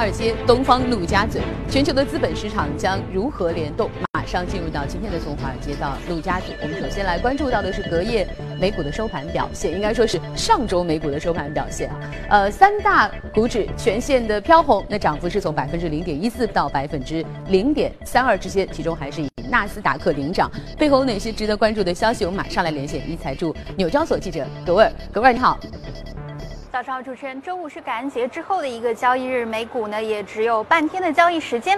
尔街、东方、陆家嘴，全球的资本市场将如何联动？马上进入到今天的从华尔街到陆家嘴。我们首先来关注到的是隔夜美股的收盘表现，应该说是上周美股的收盘表现啊。呃，三大股指全线的飘红，那涨幅是从百分之零点一四到百分之零点三二之间，其中还是以纳斯达克领涨。背后有哪些值得关注的消息？我们马上来连线一财驻纽交所记者葛威尔，葛威尔你好。早上好，主持人。周五是感恩节之后的一个交易日，美股呢也只有半天的交易时间。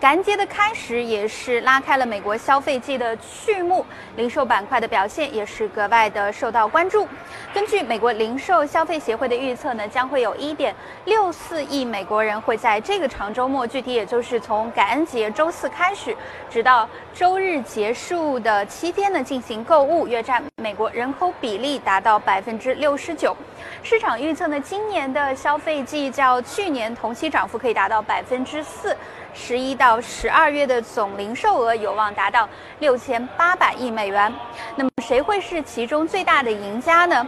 感恩节的开始也是拉开了美国消费季的序幕，零售板块的表现也是格外的受到关注。根据美国零售消费协会的预测呢，将会有一点六四亿美国人会在这个长周末，具体也就是从感恩节周四开始，直到周日结束的七天呢进行购物，约占美国人口比例达到百分之六十九。市场预测呢，今年的消费季较去年同期涨幅可以达到百分之四，十一到十二月的总零售额有望达到六千八百亿美元。那么，谁会是其中最大的赢家呢？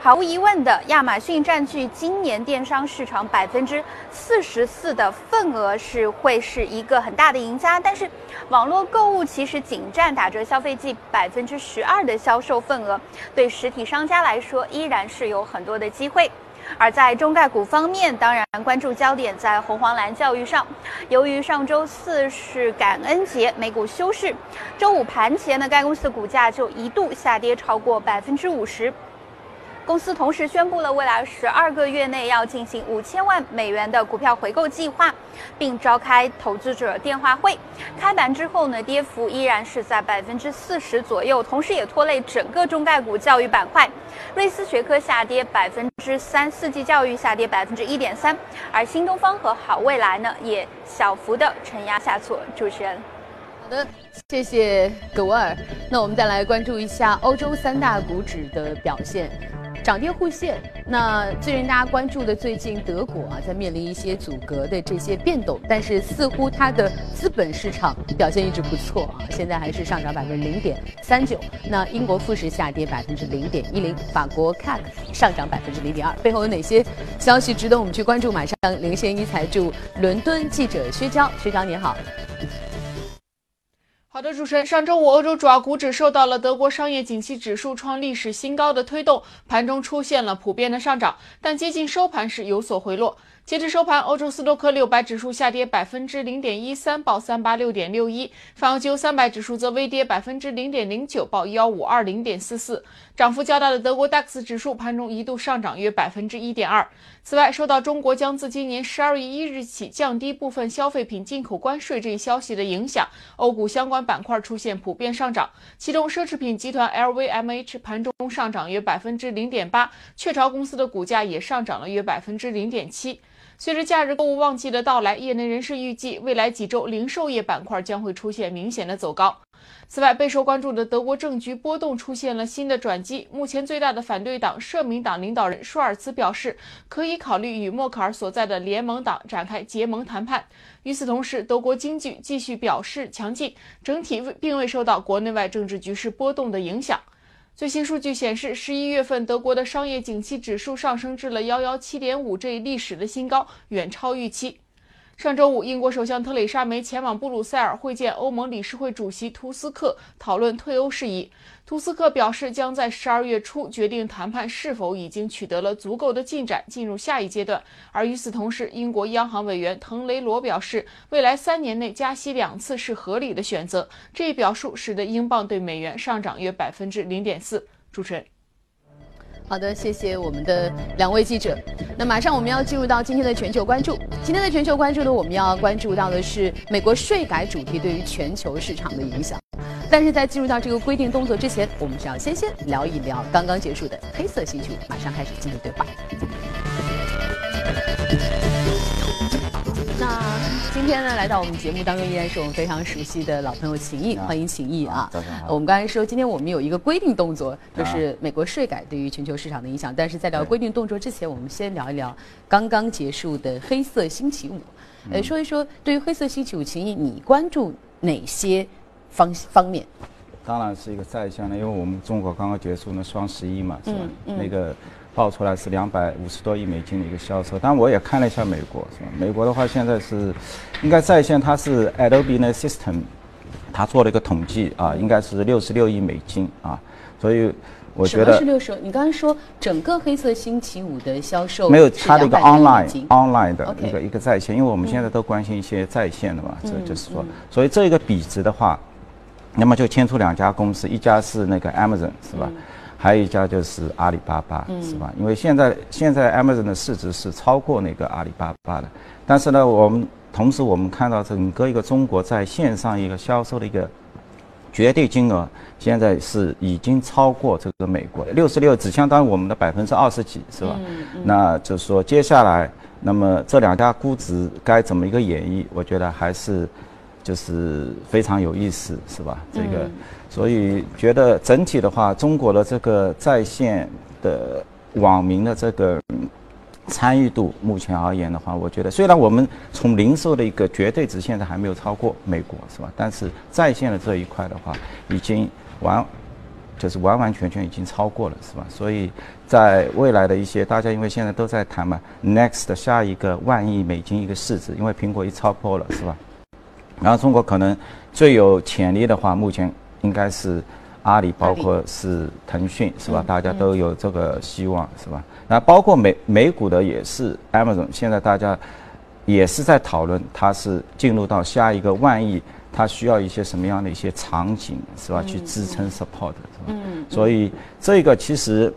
毫无疑问的，亚马逊占据今年电商市场百分之四十四的份额，是会是一个很大的赢家。但是，网络购物其实仅占打折消费季百分之十二的销售份额，对实体商家来说依然是有很多的机会。而在中概股方面，当然关注焦点在红黄蓝教育上。由于上周四是感恩节，美股休市，周五盘前呢，该公司的股价就一度下跌超过百分之五十。公司同时宣布了未来十二个月内要进行五千万美元的股票回购计划，并召开投资者电话会。开盘之后呢，跌幅依然是在百分之四十左右，同时也拖累整个中概股教育板块。瑞思学科下跌百分之三，四季教育下跌百分之一点三，而新东方和好未来呢也小幅的承压下挫。主持人，好的，谢谢葛沃尔。那我们再来关注一下欧洲三大股指的表现。涨跌互现。那最令大家关注的，最近德国啊，在面临一些阻隔的这些变动，但是似乎它的资本市场表现一直不错啊，现在还是上涨百分之零点三九。那英国富时下跌百分之零点一零，法国 CAC 上涨百分之零点二。背后有哪些消息值得我们去关注？马上连线一财驻伦敦记者薛娇，薛娇你好。好的，主持人，上周五欧洲主要股指受到了德国商业景气指数创历史新高的推动，盘中出现了普遍的上涨，但接近收盘时有所回落。截至收盘，欧洲斯托克六百指数下跌百分之零点一三，报三八六点六一；泛欧三百指数则微跌百分之零点零九，报幺五二零点四四。涨幅较大的德国 DAX 指数盘中一度上涨约百分之一点二。此外，受到中国将自今年十二月一日起降低部分消费品进口关税这一消息的影响，欧股相关板块出现普遍上涨。其中，奢侈品集团 LVMH 盘中上涨约百分之零点八，雀巢公司的股价也上涨了约百分之零点七。随着假日购物旺季的到来，业内人士预计，未来几周零售业板块将会出现明显的走高。此外，备受关注的德国政局波动出现了新的转机。目前最大的反对党社民党领导人舒尔茨表示，可以考虑与默克尔所在的联盟党展开结盟谈判。与此同时，德国经济继续表示强劲，整体并未受到国内外政治局势波动的影响。最新数据显示，十一月份德国的商业景气指数上升至了幺幺七点五这一历史的新高，远超预期。上周五，英国首相特蕾莎梅前往布鲁塞尔会见欧盟理事会主席图斯克，讨论退欧事宜。图斯克表示，将在十二月初决定谈判是否已经取得了足够的进展，进入下一阶段。而与此同时，英国央行委员滕雷罗表示，未来三年内加息两次是合理的选择。这一表述使得英镑对美元上涨约百分之零点四。主持人。好的，谢谢我们的两位记者。那马上我们要进入到今天的全球关注。今天的全球关注呢，我们要关注到的是美国税改主题对于全球市场的影响。但是在进入到这个规定动作之前，我们是要先先聊一聊刚刚结束的黑色星期五。马上开始今天对话。那今天呢，来到我们节目当中依然是我们非常熟悉的老朋友秦毅，欢迎秦毅啊！早上好。我们刚才说，今天我们有一个规定动作，就是美国税改对于全球市场的影响。但是在聊规定动作之前，我们先聊一聊刚刚结束的黑色星期五。呃，说一说对于黑色星期五，秦毅你关注哪些方方面？当然是一个在线的，因为我们中国刚刚结束那双十一嘛，是吧？那个报出来是两百五十多亿美金的一个销售。但我也看了一下美国，是吧？美国的话现在是应该在线，它是 Adobe 那 System，它做了一个统计啊，应该是六十六亿美金啊，所以。我觉得是六十。你刚才说整个黑色星期五的销售没有它的一个 online online 的一个一个在线，因为我们现在都关心一些在线的嘛，这就是说，所以这个比值的话，那么就牵出两家公司，一家是那个 Amazon 是吧？还有一家就是阿里巴巴是吧？因为现在现在 Amazon 的市值是超过那个阿里巴巴的，但是呢，我们同时我们看到整个一个中国在线上一个销售的一个。绝对金额现在是已经超过这个美国六十六，只相当于我们的百分之二十几，是吧？那就是说，接下来，那么这两家估值该怎么一个演绎？我觉得还是就是非常有意思，是吧？这个，所以觉得整体的话，中国的这个在线的网民的这个。参与度目前而言的话，我觉得虽然我们从零售的一个绝对值现在还没有超过美国，是吧？但是在线的这一块的话，已经完，就是完完全全已经超过了，是吧？所以在未来的一些大家因为现在都在谈嘛，next 下一个万亿美金一个市值，因为苹果一超破了，是吧？然后中国可能最有潜力的话，目前应该是。阿里包括是腾讯是吧？大家都有这个希望是吧？那包括美美股的也是 Amazon，现在大家也是在讨论，它是进入到下一个万亿，它需要一些什么样的一些场景是吧？去支撑 support 是吧？嗯，所以这个其实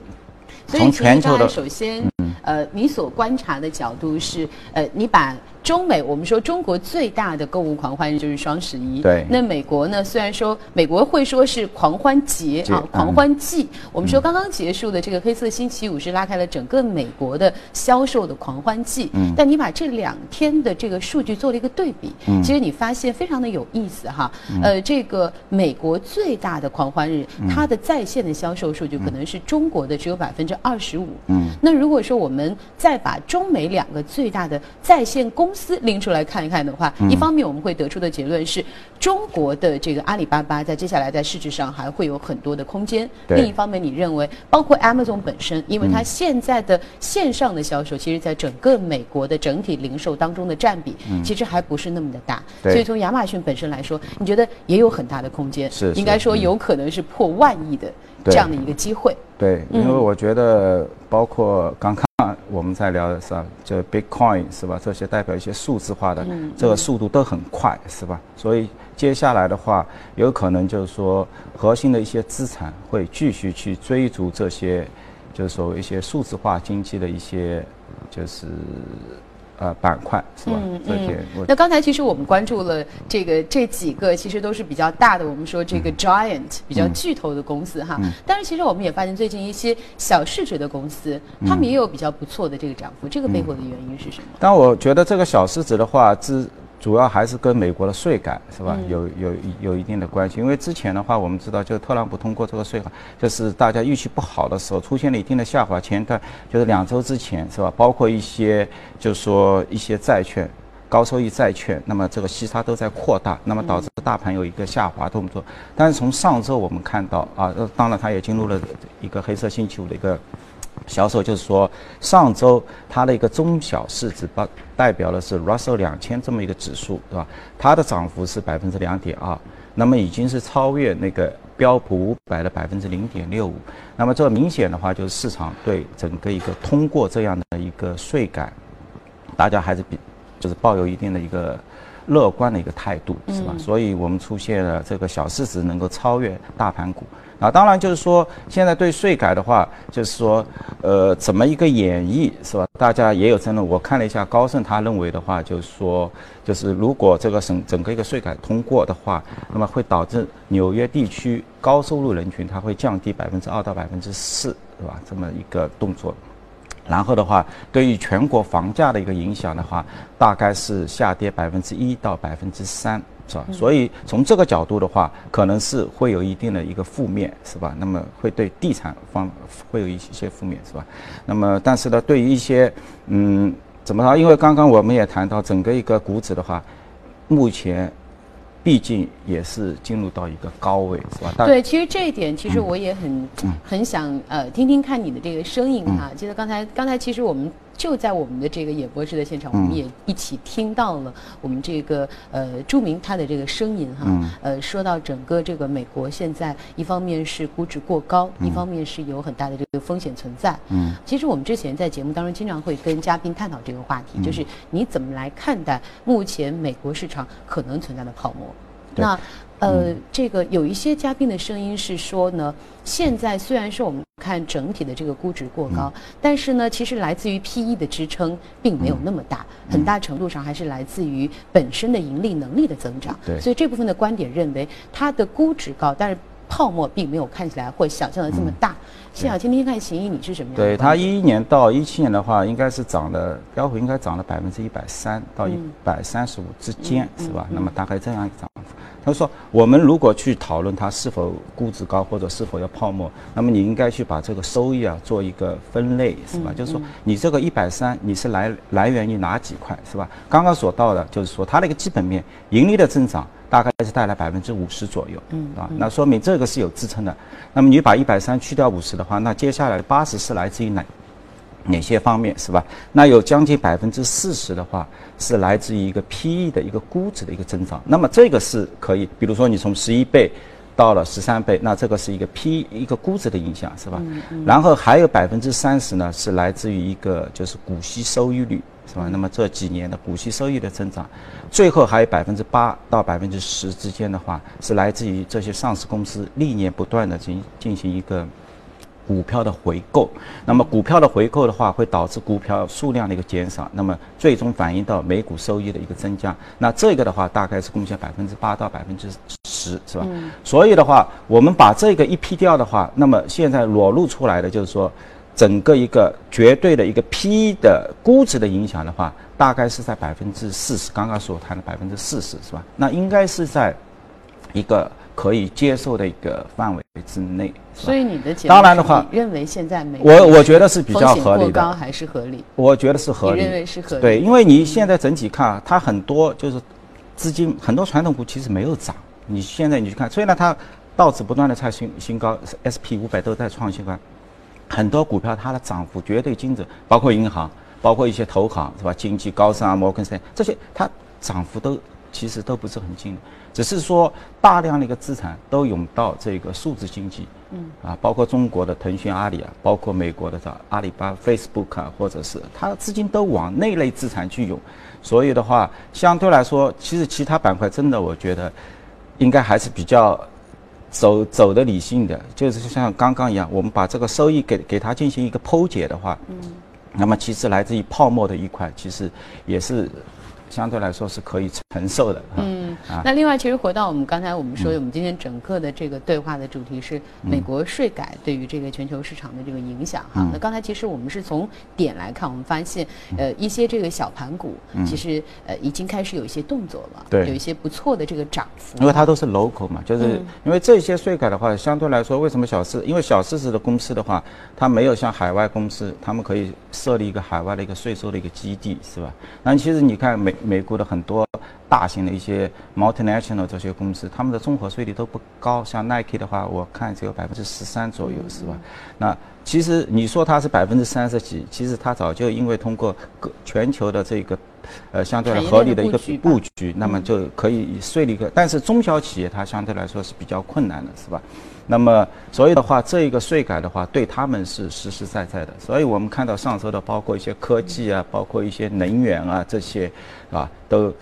从全球的首先，呃，你所观察的角度是，呃，你把。中美，我们说中国最大的购物狂欢日就是双十一。对。那美国呢？虽然说美国会说是狂欢节啊，狂欢季。我们说刚刚结束的这个黑色星期五是拉开了整个美国的销售的狂欢季。嗯。但你把这两天的这个数据做了一个对比，嗯。其实你发现非常的有意思哈。嗯。呃，这个美国最大的狂欢日，它的在线的销售数据可能是中国的只有百分之二十五。嗯。那如果说我们再把中美两个最大的在线公公司拎出来看一看的话，一方面我们会得出的结论是，中国的这个阿里巴巴在接下来在市值上还会有很多的空间。另一方面，你认为包括 Amazon 本身，因为它现在的线上的销售，其实在整个美国的整体零售当中的占比，其实还不是那么的大。所以从亚马逊本身来说，你觉得也有很大的空间？应该说有可能是破万亿的这样的一个机会。对，因为我觉得包括刚刚。我们在聊的是吧，就 Bitcoin 是吧？这些代表一些数字化的，这个速度都很快是吧？所以接下来的话，有可能就是说，核心的一些资产会继续去追逐这些，就是说一些数字化经济的一些，就是。呃，板块是吧？嗯嗯。那刚才其实我们关注了这个这几个，其实都是比较大的，我们说这个 giant 比较巨头的公司哈。但是其实我们也发现，最近一些小市值的公司，他们也有比较不错的这个涨幅。这个背后的原因是什么？但我觉得这个小市值的话，之主要还是跟美国的税改是吧，有有有一定的关系。因为之前的话，我们知道，就是特朗普通过这个税法，就是大家预期不好的时候，出现了一定的下滑。前一段就是两周之前是吧，包括一些就是说一些债券、高收益债券，那么这个息差都在扩大，那么导致大盘有一个下滑动作。但是从上周我们看到啊，当然它也进入了一个黑色星期五的一个。销售就是说，上周它的一个中小市值包代表的是 Russell 两千这么一个指数，对吧？它的涨幅是百分之两点二，那么已经是超越那个标普五百的百分之零点六五。那么这明显的话，就是市场对整个一个通过这样的一个税改，大家还是比就是抱有一定的一个乐观的一个态度，是吧？所以我们出现了这个小市值能够超越大盘股。啊，当然就是说，现在对税改的话，就是说，呃，怎么一个演绎是吧？大家也有争论。我看了一下高盛，他认为的话，就是说，就是如果这个省整个一个税改通过的话，那么会导致纽约地区高收入人群它会降低百分之二到百分之四，是吧？这么一个动作。然后的话，对于全国房价的一个影响的话，大概是下跌百分之一到百分之三。是吧？所以从这个角度的话，可能是会有一定的一个负面，是吧？那么会对地产方会有一些负面，是吧？那么但是呢，对于一些嗯，怎么说？因为刚刚我们也谈到整个一个股指的话，目前毕竟也是进入到一个高位，是吧？对，其实这一点，其实我也很很想呃听听看你的这个声音哈。记得刚才刚才其实我们就在我们的这个演播室的现场，我们也一起听到了我们这个呃著名他的这个声音哈。呃，说到整个这个美国现在一方面是估值过高，一方面是有很大的这个风险存在。嗯，其实我们之前在节目当中经常会跟嘉宾探讨这个话题，就是你怎么来看待目前美国市场可能存在的泡沫？那，呃，这个有一些嘉宾的声音是说呢，现在虽然说我们看整体的这个估值过高，但是呢，其实来自于 P E 的支撑并没有那么大，很大程度上还是来自于本身的盈利能力的增长。对，所以这部分的观点认为，它的估值高，但是泡沫并没有看起来或想象的这么大。先想听听看，秦毅你是什么样？对它一一年到一七年的话，应该是涨了标普应该涨了百分之一百三到一百三十五之间，是吧？那么大概这样一个涨幅。他说，我们如果去讨论它是否估值高或者是否要泡沫，那么你应该去把这个收益啊做一个分类，是吧？就是说，你这个一百三，你是来来源于哪几块，是吧？刚刚所到的，就是说它的一个基本面盈利的增长。大概是带来百分之五十左右，嗯啊，那说明这个是有支撑的。那么你把一百三去掉五十的话，那接下来的八十是来自于哪哪些方面是吧？那有将近百分之四十的话是来自于一个 P E 的一个估值的一个增长。那么这个是可以，比如说你从十一倍到了十三倍，那这个是一个 PE 一个估值的影响是吧？然后还有百分之三十呢是来自于一个就是股息收益率。是吧？那么这几年的股息收益的增长，最后还有百分之八到百分之十之间的话，是来自于这些上市公司历年不断的进进行一个股票的回购。那么股票的回购的话，会导致股票数量的一个减少，那么最终反映到每股收益的一个增加。那这个的话，大概是贡献百分之八到百分之十，是吧？所以的话，我们把这个一批掉的话，那么现在裸露出来的就是说。整个一个绝对的一个 P 的估值的影响的话，大概是在百分之四十，刚刚所谈的百分之四十是吧？那应该是在一个可以接受的一个范围之内。所以你的当然的话，认为现在没我我觉得是比较合理的，高还是合理？我觉得是合理。你认为是合理？对，因为你现在整体看啊，它很多就是资金很多传统股其实没有涨。你现在你去看，虽然它道指不断的创新新高，SP 五百都在创新高。很多股票它的涨幅绝对精准，包括银行，包括一些投行，是吧？经济高盛啊、摩根士丹这些，它涨幅都其实都不是很近，只是说大量的一个资产都涌到这个数字经济，嗯，啊，包括中国的腾讯、阿里啊，包括美国的这阿里巴巴、Facebook 啊，或者是它资金都往那类资产去涌，所以的话，相对来说，其实其他板块真的我觉得应该还是比较。走走的理性的，就是像刚刚一样，我们把这个收益给给它进行一个剖解的话，嗯，那么其实来自于泡沫的一块，其实也是。相对来说是可以承受的。嗯，那另外，其实回到我们刚才我们说，我们今天整个的这个对话的主题是美国税改对于这个全球市场的这个影响哈。那刚才其实我们是从点来看，我们发现呃一些这个小盘股其实呃已经开始有一些动作了，对，有一些不错的这个涨幅。因为它都是 local 嘛，就是因为这些税改的话，相对来说，为什么小市？因为小市值的公司的话，它没有像海外公司，他们可以设立一个海外的一个税收的一个基地，是吧？那其实你看美。美国的很多大型的一些 multinational 这些公司，他们的综合税率都不高。像 Nike 的话，我看只有百分之十三左右，是吧？那其实你说它是百分之三十几，其实它早就因为通过各全球的这个。呃，相对来合理的一个布局，那么就可以税率个。但是中小企业它相对来说是比较困难的，是吧？那么所以的话，这一个税改的话，对他们是实实在在的。所以我们看到上周的，包括一些科技啊，包括一些能源啊这些，啊，都。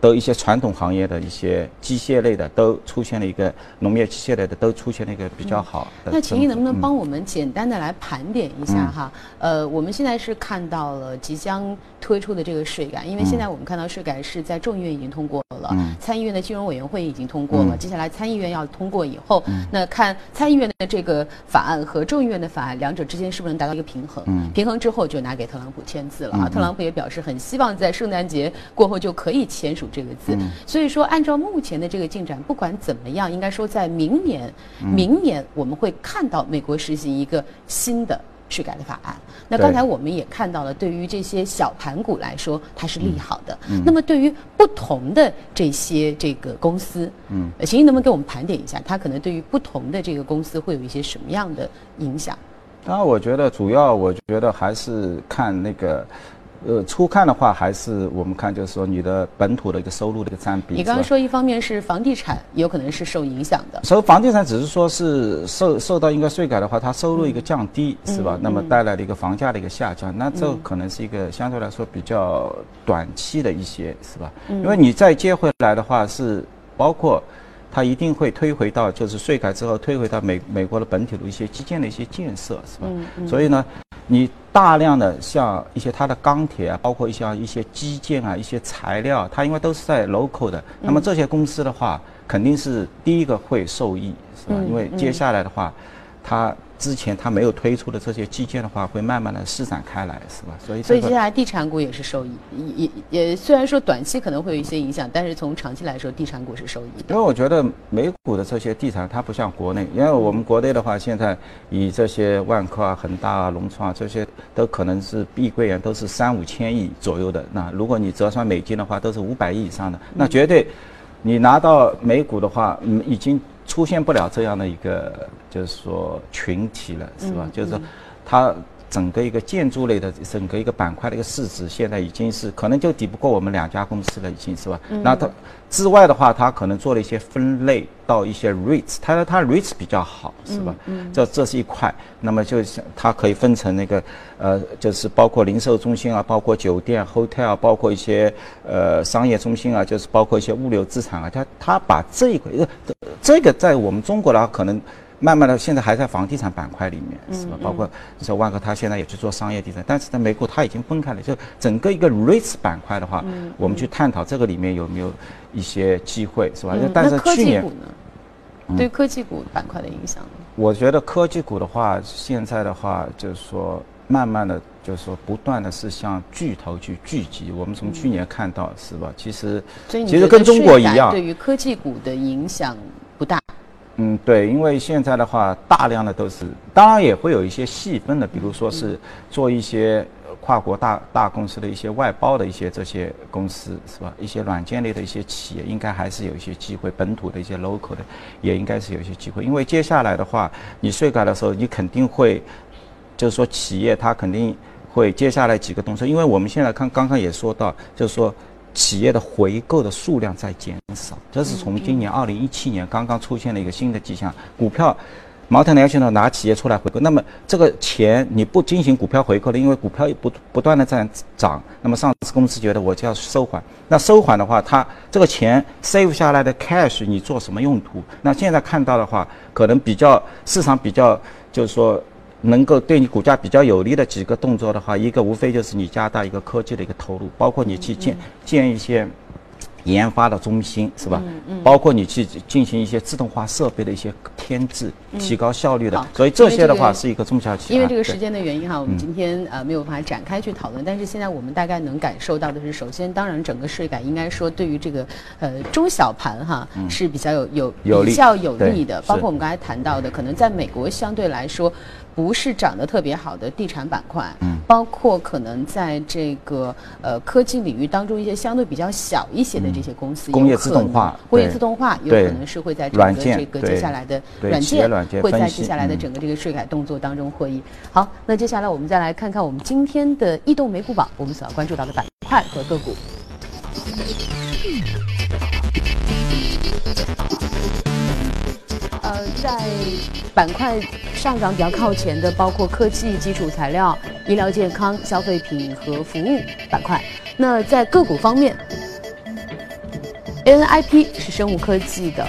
都一些传统行业的一些机械类的都出现了一个农业机械类的都出现了一个比较好的。那秦毅能不能帮我们简单的来盘点一下哈？呃，我们现在是看到了即将推出的这个税改，因为现在我们看到税改是在众议院已经通过了，参议院的金融委员会已经通过了，接下来参议院要通过以后，那看参议院的这个法案和众议院的法案两者之间是不是能达到一个平衡？平衡之后就拿给特朗普签字了啊！特朗普也表示很希望在圣诞节过后就可以签。数这个字，所以说按照目前的这个进展，不管怎么样，应该说在明年，明年我们会看到美国实行一个新的税改的法案。那刚才我们也看到了，对于这些小盘股来说，它是利好的。那么对于不同的这些这个公司，嗯，秦毅能不能给我们盘点一下，它可能对于不同的这个公司会有一些什么样的影响？当然，我觉得主要，我觉得还是看那个。呃，初看的话，还是我们看，就是说你的本土的一个收入的一个占比。你刚刚说，一方面是房地产有可能是受影响的。所以房地产只是说是受受到一个税改的话，它收入一个降低，是吧？那么带来的一个房价的一个下降，那这可能是一个相对来说比较短期的一些，是吧？因为你再接回来的话，是包括。它一定会推回到，就是税改之后推回到美美国的本土的一些基建的一些建设，是吧？所以呢，你大量的像一些它的钢铁啊，包括一些一些基建啊，一些材料，它因为都是在 local 的，那么这些公司的话，肯定是第一个会受益，是吧？因为接下来的话，它。之前它没有推出的这些基建的话，会慢慢的施展开来，是吧？所以所以接下来地产股也是受益，也也虽然说短期可能会有一些影响，但是从长期来说，地产股是受益的。因为我觉得美股的这些地产它不像国内，因为我们国内的话，现在以这些万科啊、恒大啊、融创啊这些都可能是碧桂园都是三五千亿左右的，那如果你折算美金的话，都是五百亿以上的，那绝对你拿到美股的话，嗯，已经。出现不了这样的一个，就是说群体了，是吧？就是说，它整个一个建筑类的整个一个板块的一个市值，现在已经是可能就抵不过我们两家公司了，已经是吧？那它。之外的话，它可能做了一些分类到一些 REITs，它它 REITs 比较好，是吧？嗯，这这是一块。那么就是它可以分成那个呃，就是包括零售中心啊，包括酒店 hotel，包括一些呃商业中心啊，就是包括一些物流资产啊。它它把这个这个在我们中国的话可能。慢慢的，现在还在房地产板块里面，是吧？包括说万科，它现在也去做商业地产，但是在美股它已经分开了。就整个一个 REITs 板块的话，我们去探讨这个里面有没有一些机会，是吧？但是去年对科技股板块的影响，我觉得科技股的话，现在的话就是说，慢慢的就是说，不断的是向巨头去聚集。我们从去年看到，是吧？其实其实跟中国一样，对于科技股的影响不大。嗯，对，因为现在的话，大量的都是，当然也会有一些细分的，比如说是做一些跨国大大公司的一些外包的一些这些公司，是吧？一些软件类的一些企业，应该还是有一些机会。本土的一些 local 的，也应该是有一些机会。因为接下来的话，你税改的时候，你肯定会，就是说企业它肯定会接下来几个动作。因为我们现在看，刚刚也说到，就是说。企业的回购的数量在减少，这是从今年二零一七年刚刚出现了一个新的迹象。股票，茅台联想呢拿企业出来回购，那么这个钱你不进行股票回购了，因为股票不不断的在涨，那么上市公司觉得我就要收缓。那收缓的话，它这个钱 save 下来的 cash 你做什么用途？那现在看到的话，可能比较市场比较就是说。能够对你股价比较有利的几个动作的话，一个无非就是你加大一个科技的一个投入，包括你去建建一些研发的中心，是吧？嗯嗯。包括你去进行一些自动化设备的一些添置，提高效率的。所以这些的话是一个中小企业。因为这个时间的原因哈，我们今天呃没有办法展开去讨论。但是现在我们大概能感受到的是，首先当然整个税改应该说对于这个呃中小盘哈是比较有有比较有利的。包括我们刚才谈到的，可能在美国相对来说。不是涨得特别好的地产板块，嗯，包括可能在这个呃科技领域当中一些相对比较小一些的这些公司，工业自动化，工业自动化有可能是会在整个这个接下来的软件会在接下来的整个这个税改动作当中获益。好，那接下来我们再来看看我们今天的异动美股榜，我们所要关注到的板块和个股。呃，在板块上涨比较靠前的，包括科技、基础材料、医疗健康、消费品和服务板块。那在个股方面，ANIP 是生物科技的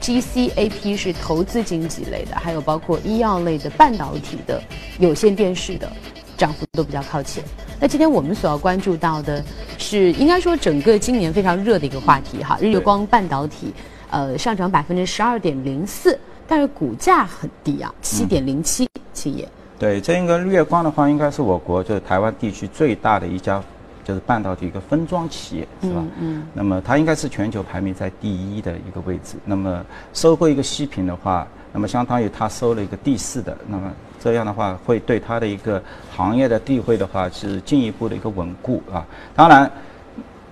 ，GCAP 是投资经济类的，还有包括医药类的、半导体的、有线电视的，涨幅都比较靠前。那今天我们所要关注到的是，应该说整个今年非常热的一个话题哈，日月光半导体。呃，上涨百分之十二点零四，但是股价很低啊，七点零七企业。对，这一个日月光的话，应该是我国就是台湾地区最大的一家，就是半导体一个分装企业，是吧？嗯。那么它应该是全球排名在第一的一个位置。那么收购一个西平的话，那么相当于它收了一个第四的，那么这样的话会对它的一个行业的地位的话是进一步的一个稳固啊。当然，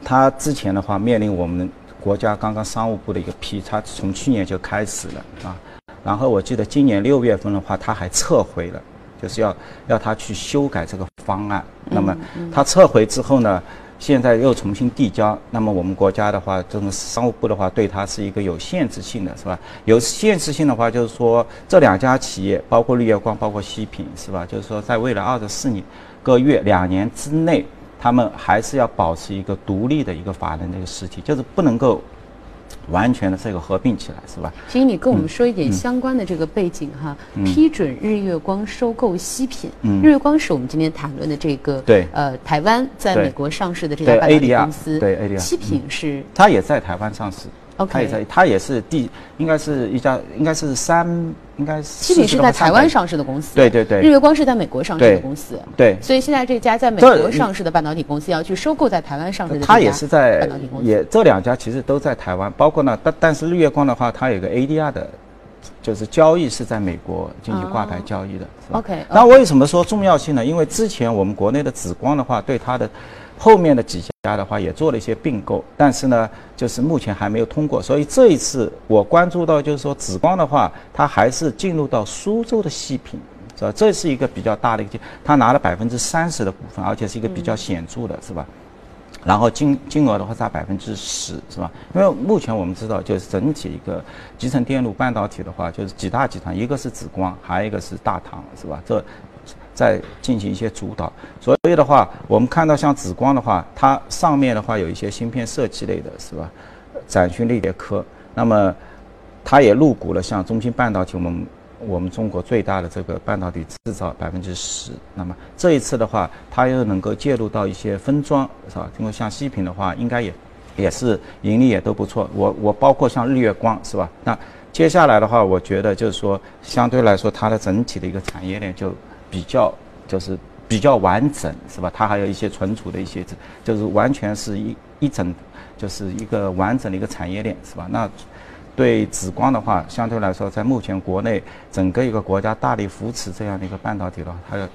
它之前的话面临我们国家刚刚商务部的一个批，它从去年就开始了啊。然后我记得今年六月份的话，它还撤回了，就是要要他去修改这个方案。那么他撤回之后呢？现在又重新递交，那么我们国家的话，这个商务部的话，对它是一个有限制性的，是吧？有限制性的话，就是说这两家企业，包括绿叶光，包括西品，是吧？就是说在未来二十四年个月两年之内，他们还是要保持一个独立的一个法人的一个实体，就是不能够。完全的这个合并起来是吧？请你跟我们说一点相关的这个背景哈。批准日月光收购西品，日月光是我们今天谈论的这个对呃台湾在美国上市的这家半导体公司。对 ADR。西品是它也在台湾上市。它也在，它也是第，应该是一家，应该是三，应该是。西品是在台湾上市的公司。对对对。日月光是在美国上市的公司。对。所以现在这家在美国上市的半导体公司要去收购在台湾上市的它也是在半导体公司。也这两家其实都在台湾，包括呢，但但是日月光的话，它有个 ADR 的，就是交易是在美国进行挂牌交易的。OK。那为什么说重要性呢？因为之前我们国内的紫光的话，对它的。后面的几家的话也做了一些并购，但是呢，就是目前还没有通过。所以这一次我关注到，就是说紫光的话，它还是进入到苏州的细品，是吧？这是一个比较大的一个，它拿了百分之三十的股份，而且是一个比较显著的，是吧？然后金金额的话在百分之十，是吧？因为目前我们知道，就是整体一个集成电路半导体的话，就是几大集团，一个是紫光，还有一个是大唐，是吧？这。在进行一些主导，所以的话，我们看到像紫光的话，它上面的话有一些芯片设计类的，是吧？展讯力叠科，那么它也入股了像中芯半导体，我们我们中国最大的这个半导体制造百分之十。那么这一次的话，它又能够介入到一些分装，是吧？因为像西品的话，应该也也是盈利也都不错。我我包括像日月光，是吧？那接下来的话，我觉得就是说，相对来说，它的整体的一个产业链就。比较就是比较完整，是吧？它还有一些存储的一些，就是完全是一一整，就是一个完整的一个产业链，是吧？那对紫光的话，相对来说，在目前国内整个一个国家大力扶持这样的一个半导体的话，它的。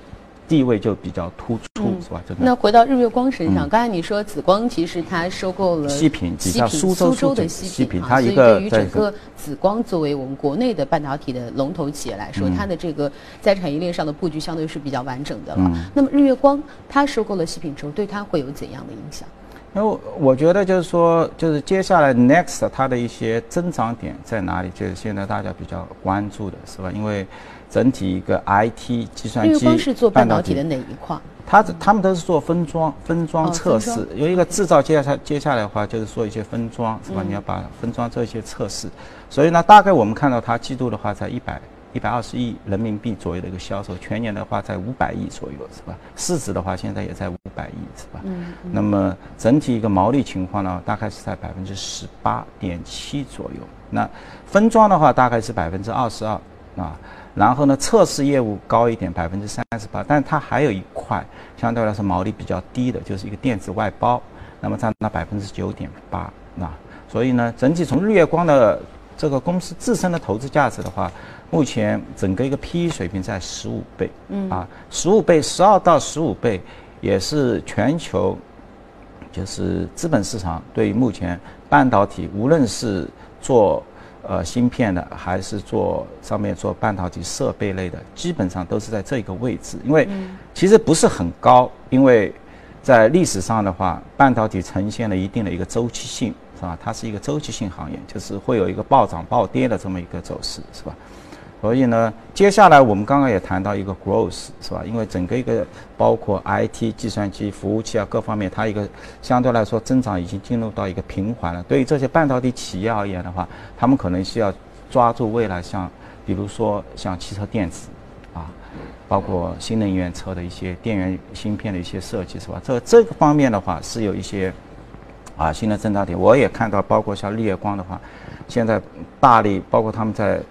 地位就比较突出，是吧？那回到日月光身上，刚才你说紫光其实它收购了西品，西品苏州的西品，它一个对于整个紫光作为我们国内的半导体的龙头企业来说，它的这个在产业链上的布局相对是比较完整的了。那么日月光它收购了西品之后，对它会有怎样的影响？因为我觉得就是说，就是接下来 next 它的一些增长点在哪里？就是现在大家比较关注的是吧？因为整体一个 IT 计算机，光是做半导体的哪一块？他他们都是做分装、分装测试。有一个制造，接下来接下来的话就是做一些分装，是吧？你要把分装做一些测试。所以呢，大概我们看到它季度的话在一百一百二十亿人民币左右的一个销售，全年的话在五百亿左右，是吧？市值的话现在也在五百亿，是吧？嗯。那么整体一个毛利情况呢，大概是在百分之十八点七左右。那分装的话大概是百分之二十二啊。然后呢，测试业务高一点，百分之三十八，但它还有一块相对来说毛利比较低的，就是一个电子外包，那么占到百分之九点八，那所以呢，整体从日月光的这个公司自身的投资价值的话，目前整个一个 P/E 水平在十五倍，嗯啊，十五倍，十二到十五倍，也是全球就是资本市场对于目前半导体，无论是做。呃，芯片的还是做上面做半导体设备类的，基本上都是在这个位置。因为其实不是很高，因为在历史上的话，半导体呈现了一定的一个周期性，是吧？它是一个周期性行业，就是会有一个暴涨暴跌的这么一个走势，是吧？所以呢，接下来我们刚刚也谈到一个 growth，是吧？因为整个一个包括 IT、计算机、服务器啊各方面，它一个相对来说增长已经进入到一个平缓了。对于这些半导体企业而言的话，他们可能需要抓住未来像，比如说像汽车电子，啊，包括新能源车的一些电源芯片的一些设计，是吧？这这个方面的话是有一些啊新的增长点。我也看到，包括像绿叶光的话，现在大力包括他们在。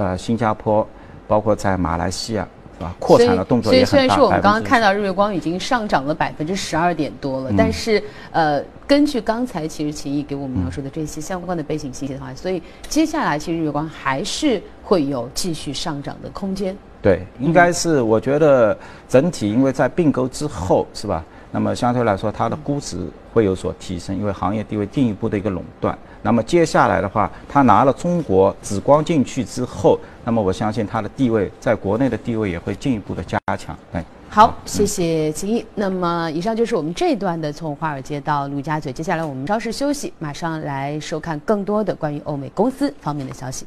呃，新加坡，包括在马来西亚，是吧？扩产的动作也很大。所以，虽然说我们刚刚看到日月光已经上涨了百分之十二点多了，但是呃，根据刚才其实秦毅给我们描述的这些相关的背景信息的话，所以接下来其实日月光还是会有继续上涨的空间。对，应该是我觉得整体因为在并购之后是吧？那么相对来说它的估值会有所提升，因为行业地位进一步的一个垄断。那么接下来的话，他拿了中国紫光进去之后，那么我相信他的地位在国内的地位也会进一步的加强。哎。好，谢谢秦毅。那么，以上就是我们这一段的从华尔街到陆家嘴。接下来我们稍事休息，马上来收看更多的关于欧美公司方面的消息。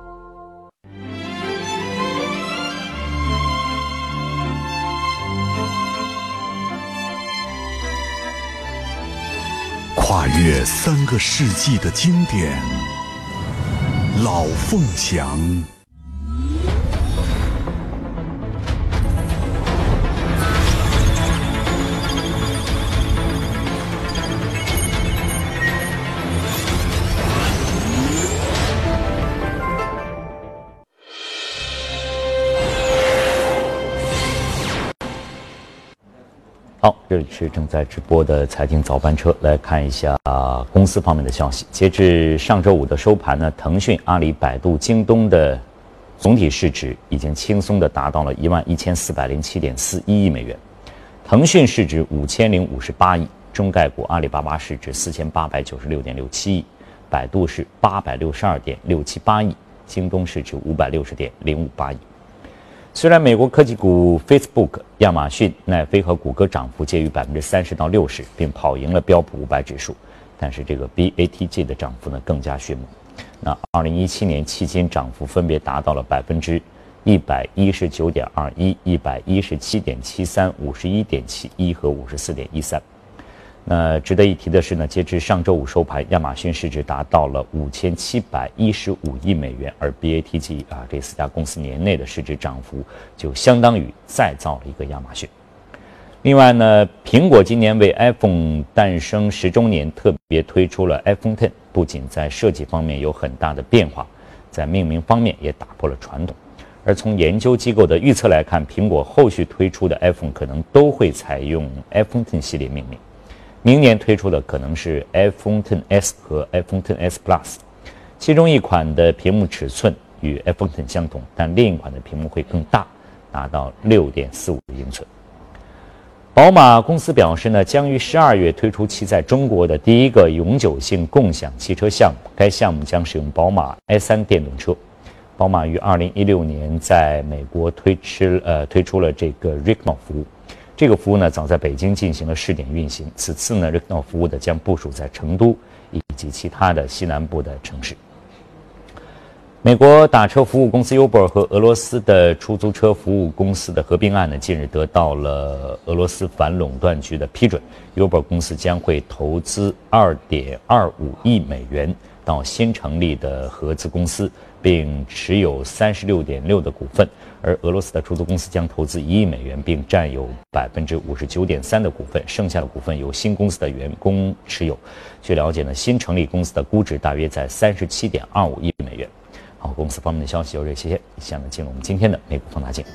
跨越三个世纪的经典，《老凤祥》。好，这里是正在直播的财经早班车，来看一下啊公司方面的消息。截至上周五的收盘呢，腾讯、阿里、百度、京东的总体市值已经轻松的达到了一万一千四百零七点四一亿美元。腾讯市值五千零五十八亿，中概股阿里巴巴市值四千八百九十六点六七亿，百度是八百六十二点六七八亿，京东市值五百六十点零五八亿。虽然美国科技股 Facebook、亚马逊、奈飞和谷歌涨幅介于百分之三十到六十，并跑赢了标普五百指数，但是这个 BATG 的涨幅呢更加迅猛。那二零一七年期间涨幅分别达到了百分之一百一十九点二一、一百一十七点七三、五十一点七一和五十四点一三。呃值得一提的是呢，截至上周五收盘，亚马逊市值达到了五千七百一十五亿美元，而 BATG 啊这四家公司年内的市值涨幅就相当于再造了一个亚马逊。另外呢，苹果今年为 iPhone 诞生十周年特别推出了 iPhone Ten，不仅在设计方面有很大的变化，在命名方面也打破了传统。而从研究机构的预测来看，苹果后续推出的 iPhone 可能都会采用 iPhone Ten 系列命名。明年推出的可能是 iPhone XS 和 iPhone XS Plus，其中一款的屏幕尺寸与 iPhone X 相同，但另一款的屏幕会更大，达到六点四五英寸。宝马公司表示呢，将于十二月推出其在中国的第一个永久性共享汽车项目，该项目将使用宝马 i3 电动车。宝马于二零一六年在美国推出呃推出了这个 r i c k m o 服务。这个服务呢，早在北京进行了试点运行。此次呢，Rigno 服务的将部署在成都以及其他的西南部的城市。美国打车服务公司 Uber 和俄罗斯的出租车服务公司的合并案呢，近日得到了俄罗斯反垄断局的批准。Uber 公司将会投资2.25亿美元到新成立的合资公司，并持有36.6%的股份。而俄罗斯的出租公司将投资一亿美元，并占有百分之五十九点三的股份，剩下的股份由新公司的员工持有。据了解呢，新成立公司的估值大约在三十七点二五亿美元。好，公司方面的消息有这些，下面进入我们今天的美股放大镜。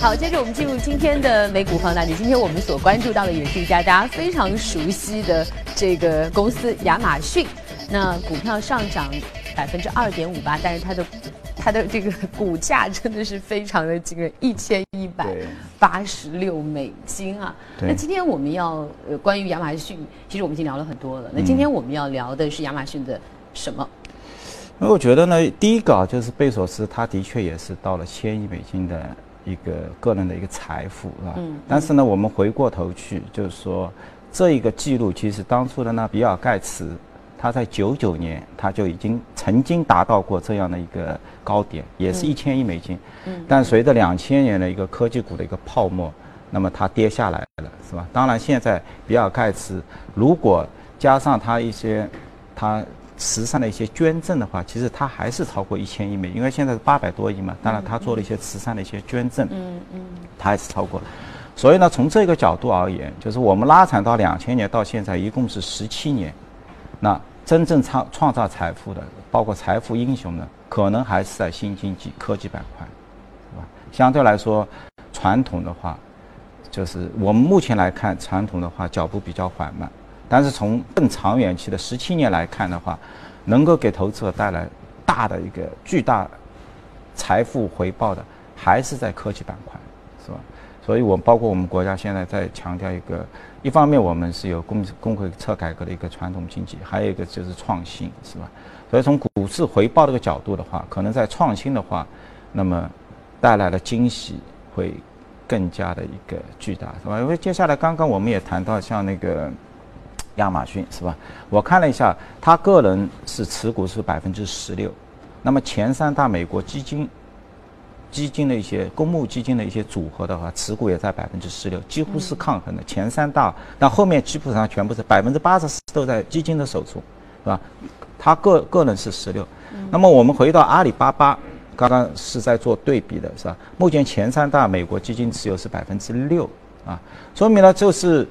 好，接着我们进入今天的美股放大镜。今天我们所关注到的也是一家大家非常熟悉的这个公司——亚马逊。那股票上涨百分之二点五八，但是它的它的这个股价真的是非常的惊人，一千一百八十六美金啊！那今天我们要呃关于亚马逊，其实我们已经聊了很多了。那今天我们要聊的是亚马逊的什么？那我觉得呢，第一个啊，就是贝索斯，他的确也是到了千亿美金的一个个人的一个财富，是吧？嗯。但是呢，我们回过头去，就是说这一个记录，其实当初的那比尔盖茨。他在九九年他就已经曾经达到过这样的一个高点，也是一千亿美金。嗯。但随着两千年的一个科技股的一个泡沫，那么它跌下来了，是吧？当然，现在比尔盖茨如果加上他一些他慈善的一些捐赠的话，其实他还是超过一千亿美，因为现在是八百多亿嘛。当然，他做了一些慈善的一些捐赠，嗯嗯，他还是超过了。所以呢，从这个角度而言，就是我们拉长到两千年到现在，一共是十七年。那真正创创造财富的，包括财富英雄呢，可能还是在新经济科技板块，是吧？相对来说，传统的话，就是我们目前来看，传统的话脚步比较缓慢。但是从更长远期的十七年来看的话，能够给投资者带来大的一个巨大财富回报的，还是在科技板块，是吧？所以，我包括我们国家现在在强调一个，一方面我们是有工工会侧改革的一个传统经济，还有一个就是创新，是吧？所以从股市回报这个角度的话，可能在创新的话，那么带来的惊喜会更加的一个巨大，是吧？因为接下来刚刚我们也谈到像那个亚马逊，是吧？我看了一下，他个人是持股是百分之十六，那么前三大美国基金。基金的一些公募基金的一些组合的话，持股也在百分之十六，几乎是抗衡的。前三大，那后面基本上全部是百分之八十四都在基金的手中，是吧？他个个人是十六。那么我们回到阿里巴巴，刚刚是在做对比的，是吧？目前前三大美国基金持有是百分之六，啊，说明了就是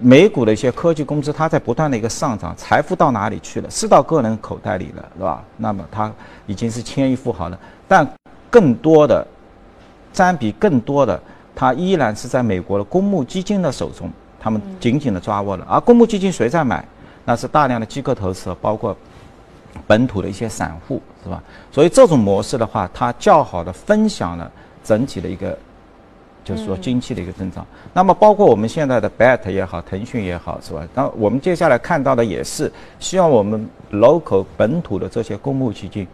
美股的一些科技公司，它在不断的一个上涨，财富到哪里去了？是到个人口袋里了，是吧？那么它已经是千亿富豪了，但。更多的占比更多的，它依然是在美国的公募基金的手中，他们紧紧的抓握了。而公募基金谁在买？那是大量的机构投资者，包括本土的一些散户，是吧？所以这种模式的话，它较好的分享了整体的一个，就是说经济的一个增长。那么包括我们现在的 BAT 也好，腾讯也好，是吧？那我们接下来看到的也是，希望我们 local 本土的这些公募基金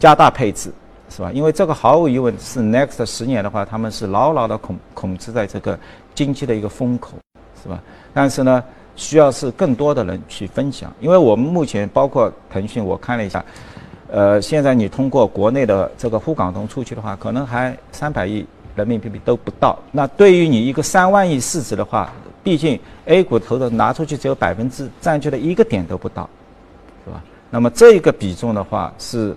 加大配置。是吧？因为这个毫无疑问是 next 十年的话，他们是牢牢的控控制在这个经济的一个风口，是吧？但是呢，需要是更多的人去分享。因为我们目前包括腾讯，我看了一下，呃，现在你通过国内的这个沪港通出去的话，可能还三百亿人民币都不到。那对于你一个三万亿市值的话，毕竟 A 股投的拿出去只有百分之占据了一个点都不到，是吧？那么这一个比重的话是。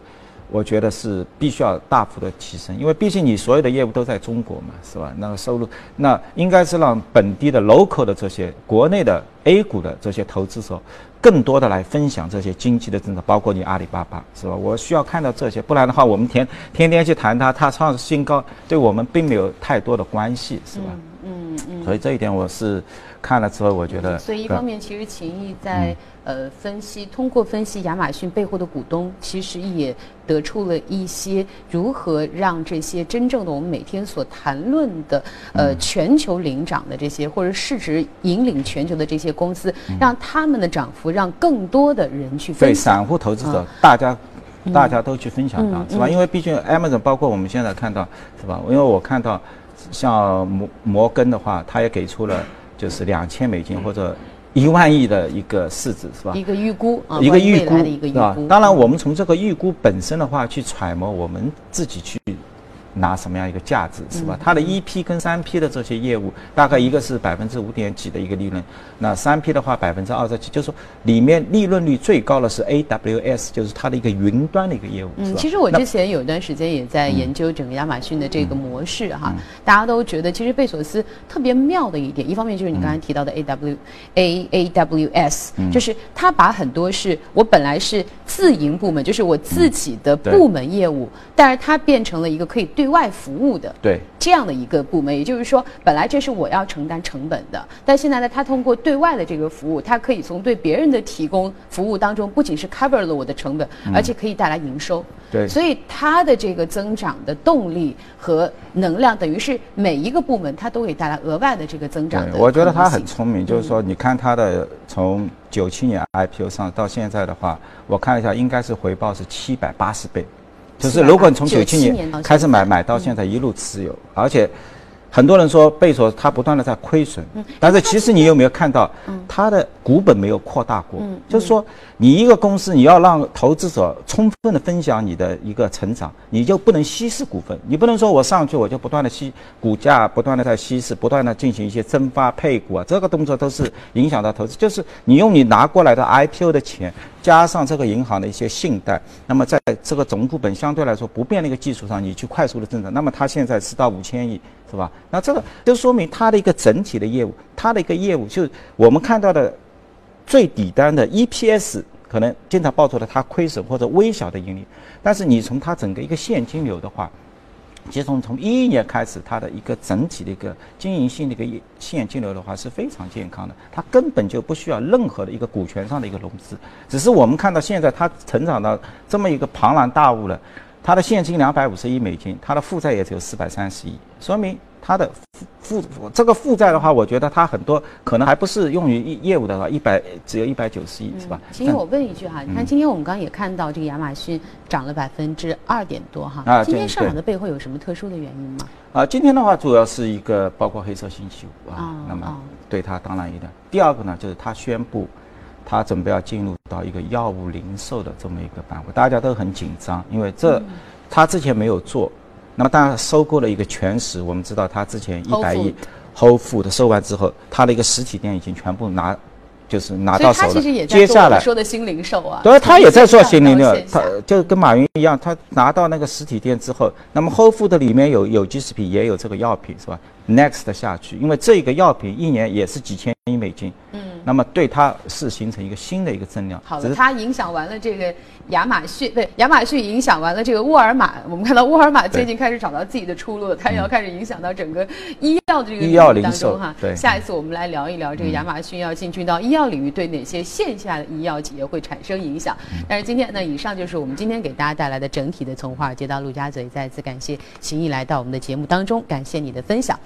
我觉得是必须要大幅的提升，因为毕竟你所有的业务都在中国嘛，是吧？那个收入，那应该是让本地的 local 的这些国内的 A 股的这些投资者，更多的来分享这些经济的增长，包括你阿里巴巴，是吧？我需要看到这些，不然的话，我们天天天去谈它，它创新高，对我们并没有太多的关系，是吧？嗯嗯。所以这一点我是看了之后，我觉得。所以一方面，其实秦毅在。呃，分析通过分析亚马逊背后的股东，其实也得出了一些如何让这些真正的我们每天所谈论的呃全球领涨的这些或者市值引领全球的这些公司，让他们的涨幅让更多的人去。对散户投资者，大家大家都去分享到，是吧？因为毕竟 Amazon 包括我们现在看到，是吧？因为我看到像摩摩根的话，他也给出了就是两千美金或者。一万亿的一个市值是吧？一个预估啊，一个预估是吧？当然，我们从这个预估本身的话去揣摩，我们自己去。拿什么样一个价值是吧？它的一批跟三批的这些业务，大概一个是百分之五点几的一个利润，那三批的话百分之二十几，就是说里面利润率最高的是 AWS，就是它的一个云端的一个业务。嗯，其实我之前有一段时间也在研究整个亚马逊的这个模式哈，大家都觉得其实贝索斯特别妙的一点，一方面就是你刚才提到的 AWAAWS，就是他把很多是我本来是自营部门，就是我自己的部门业务，但是它变成了一个可以对外服务的对这样的一个部门，也就是说，本来这是我要承担成本的，但现在呢，他通过对外的这个服务，他可以从对别人的提供服务当中，不仅是 cover 了我的成本，而且可以带来营收。对，所以它的这个增长的动力和能量，等于是每一个部门它都会带来额外的这个增长。我觉得他很聪明，就是说，你看他的从九七年 IPO 上到现在的话，我看一下，应该是回报是七百八十倍。就是如果你从九七年开始买，买到现在一路持有，而且很多人说贝索他不断的在亏损，但是其实你有没有看到，他的股本没有扩大过？就是说，你一个公司你要让投资者充分的分享你的一个成长，你就不能稀释股份，你不能说我上去我就不断的稀股价不断的在稀释，不断的进行一些增发配股啊，这个动作都是影响到投资。就是你用你拿过来的 IPO 的钱，加上这个银行的一些信贷，那么在这个总股本相对来说不变的一个基础上，你去快速的增长，那么它现在是到五千亿。是吧？那这个就说明它的一个整体的业务，它的一个业务就是我们看到的最底端的 EPS 可能经常报出了它亏损或者微小的盈利，但是你从它整个一个现金流的话，其实从从一一年开始，它的一个整体的一个经营性的一个现金流的话是非常健康的，它根本就不需要任何的一个股权上的一个融资，只是我们看到现在它成长到这么一个庞然大物了。它的现金两百五十亿美金，它的负债也只有四百三十亿，说明它的负负这个负债的话，我觉得它很多可能还不是用于业务的话，一百只有一百九十亿是吧？其实我问一句哈，你看今天我们刚刚也看到这个亚马逊涨了百分之二点多哈，啊，今天上涨的背后有什么特殊的原因吗？啊，今天的话主要是一个包括黑色星期五啊，那么对它当然有点。第二个呢，就是它宣布。他准备要进入到一个药物零售的这么一个板块，大家都很紧张，因为这他之前没有做。那么，当然收购了一个全食，我们知道他之前一百亿 Whole Food 收完之后，他的一个实体店已经全部拿，就是拿到手了。接下来说的新零售啊，对，他也在做新零售，他就跟马云一样，他拿到那个实体店之后，那么 Whole Food 里面有有机食品，也有这个药品，是吧？Next 下去，因为这个药品一年也是几千亿美金。嗯。那么对它是形成一个新的一个增量。好的，它影响完了这个亚马逊，对亚马逊影响完了这个沃尔玛。我们看到沃尔玛最近开始找到自己的出路了，它也要开始影响到整个医药这个领域当中哈。对，下一次我们来聊一聊这个亚马逊要进军到医药领域，对哪些线下的医药企业会产生影响。但是今天呢，以上就是我们今天给大家带来的整体的从华尔街到陆家嘴。再次感谢秦毅来到我们的节目当中，感谢你的分享。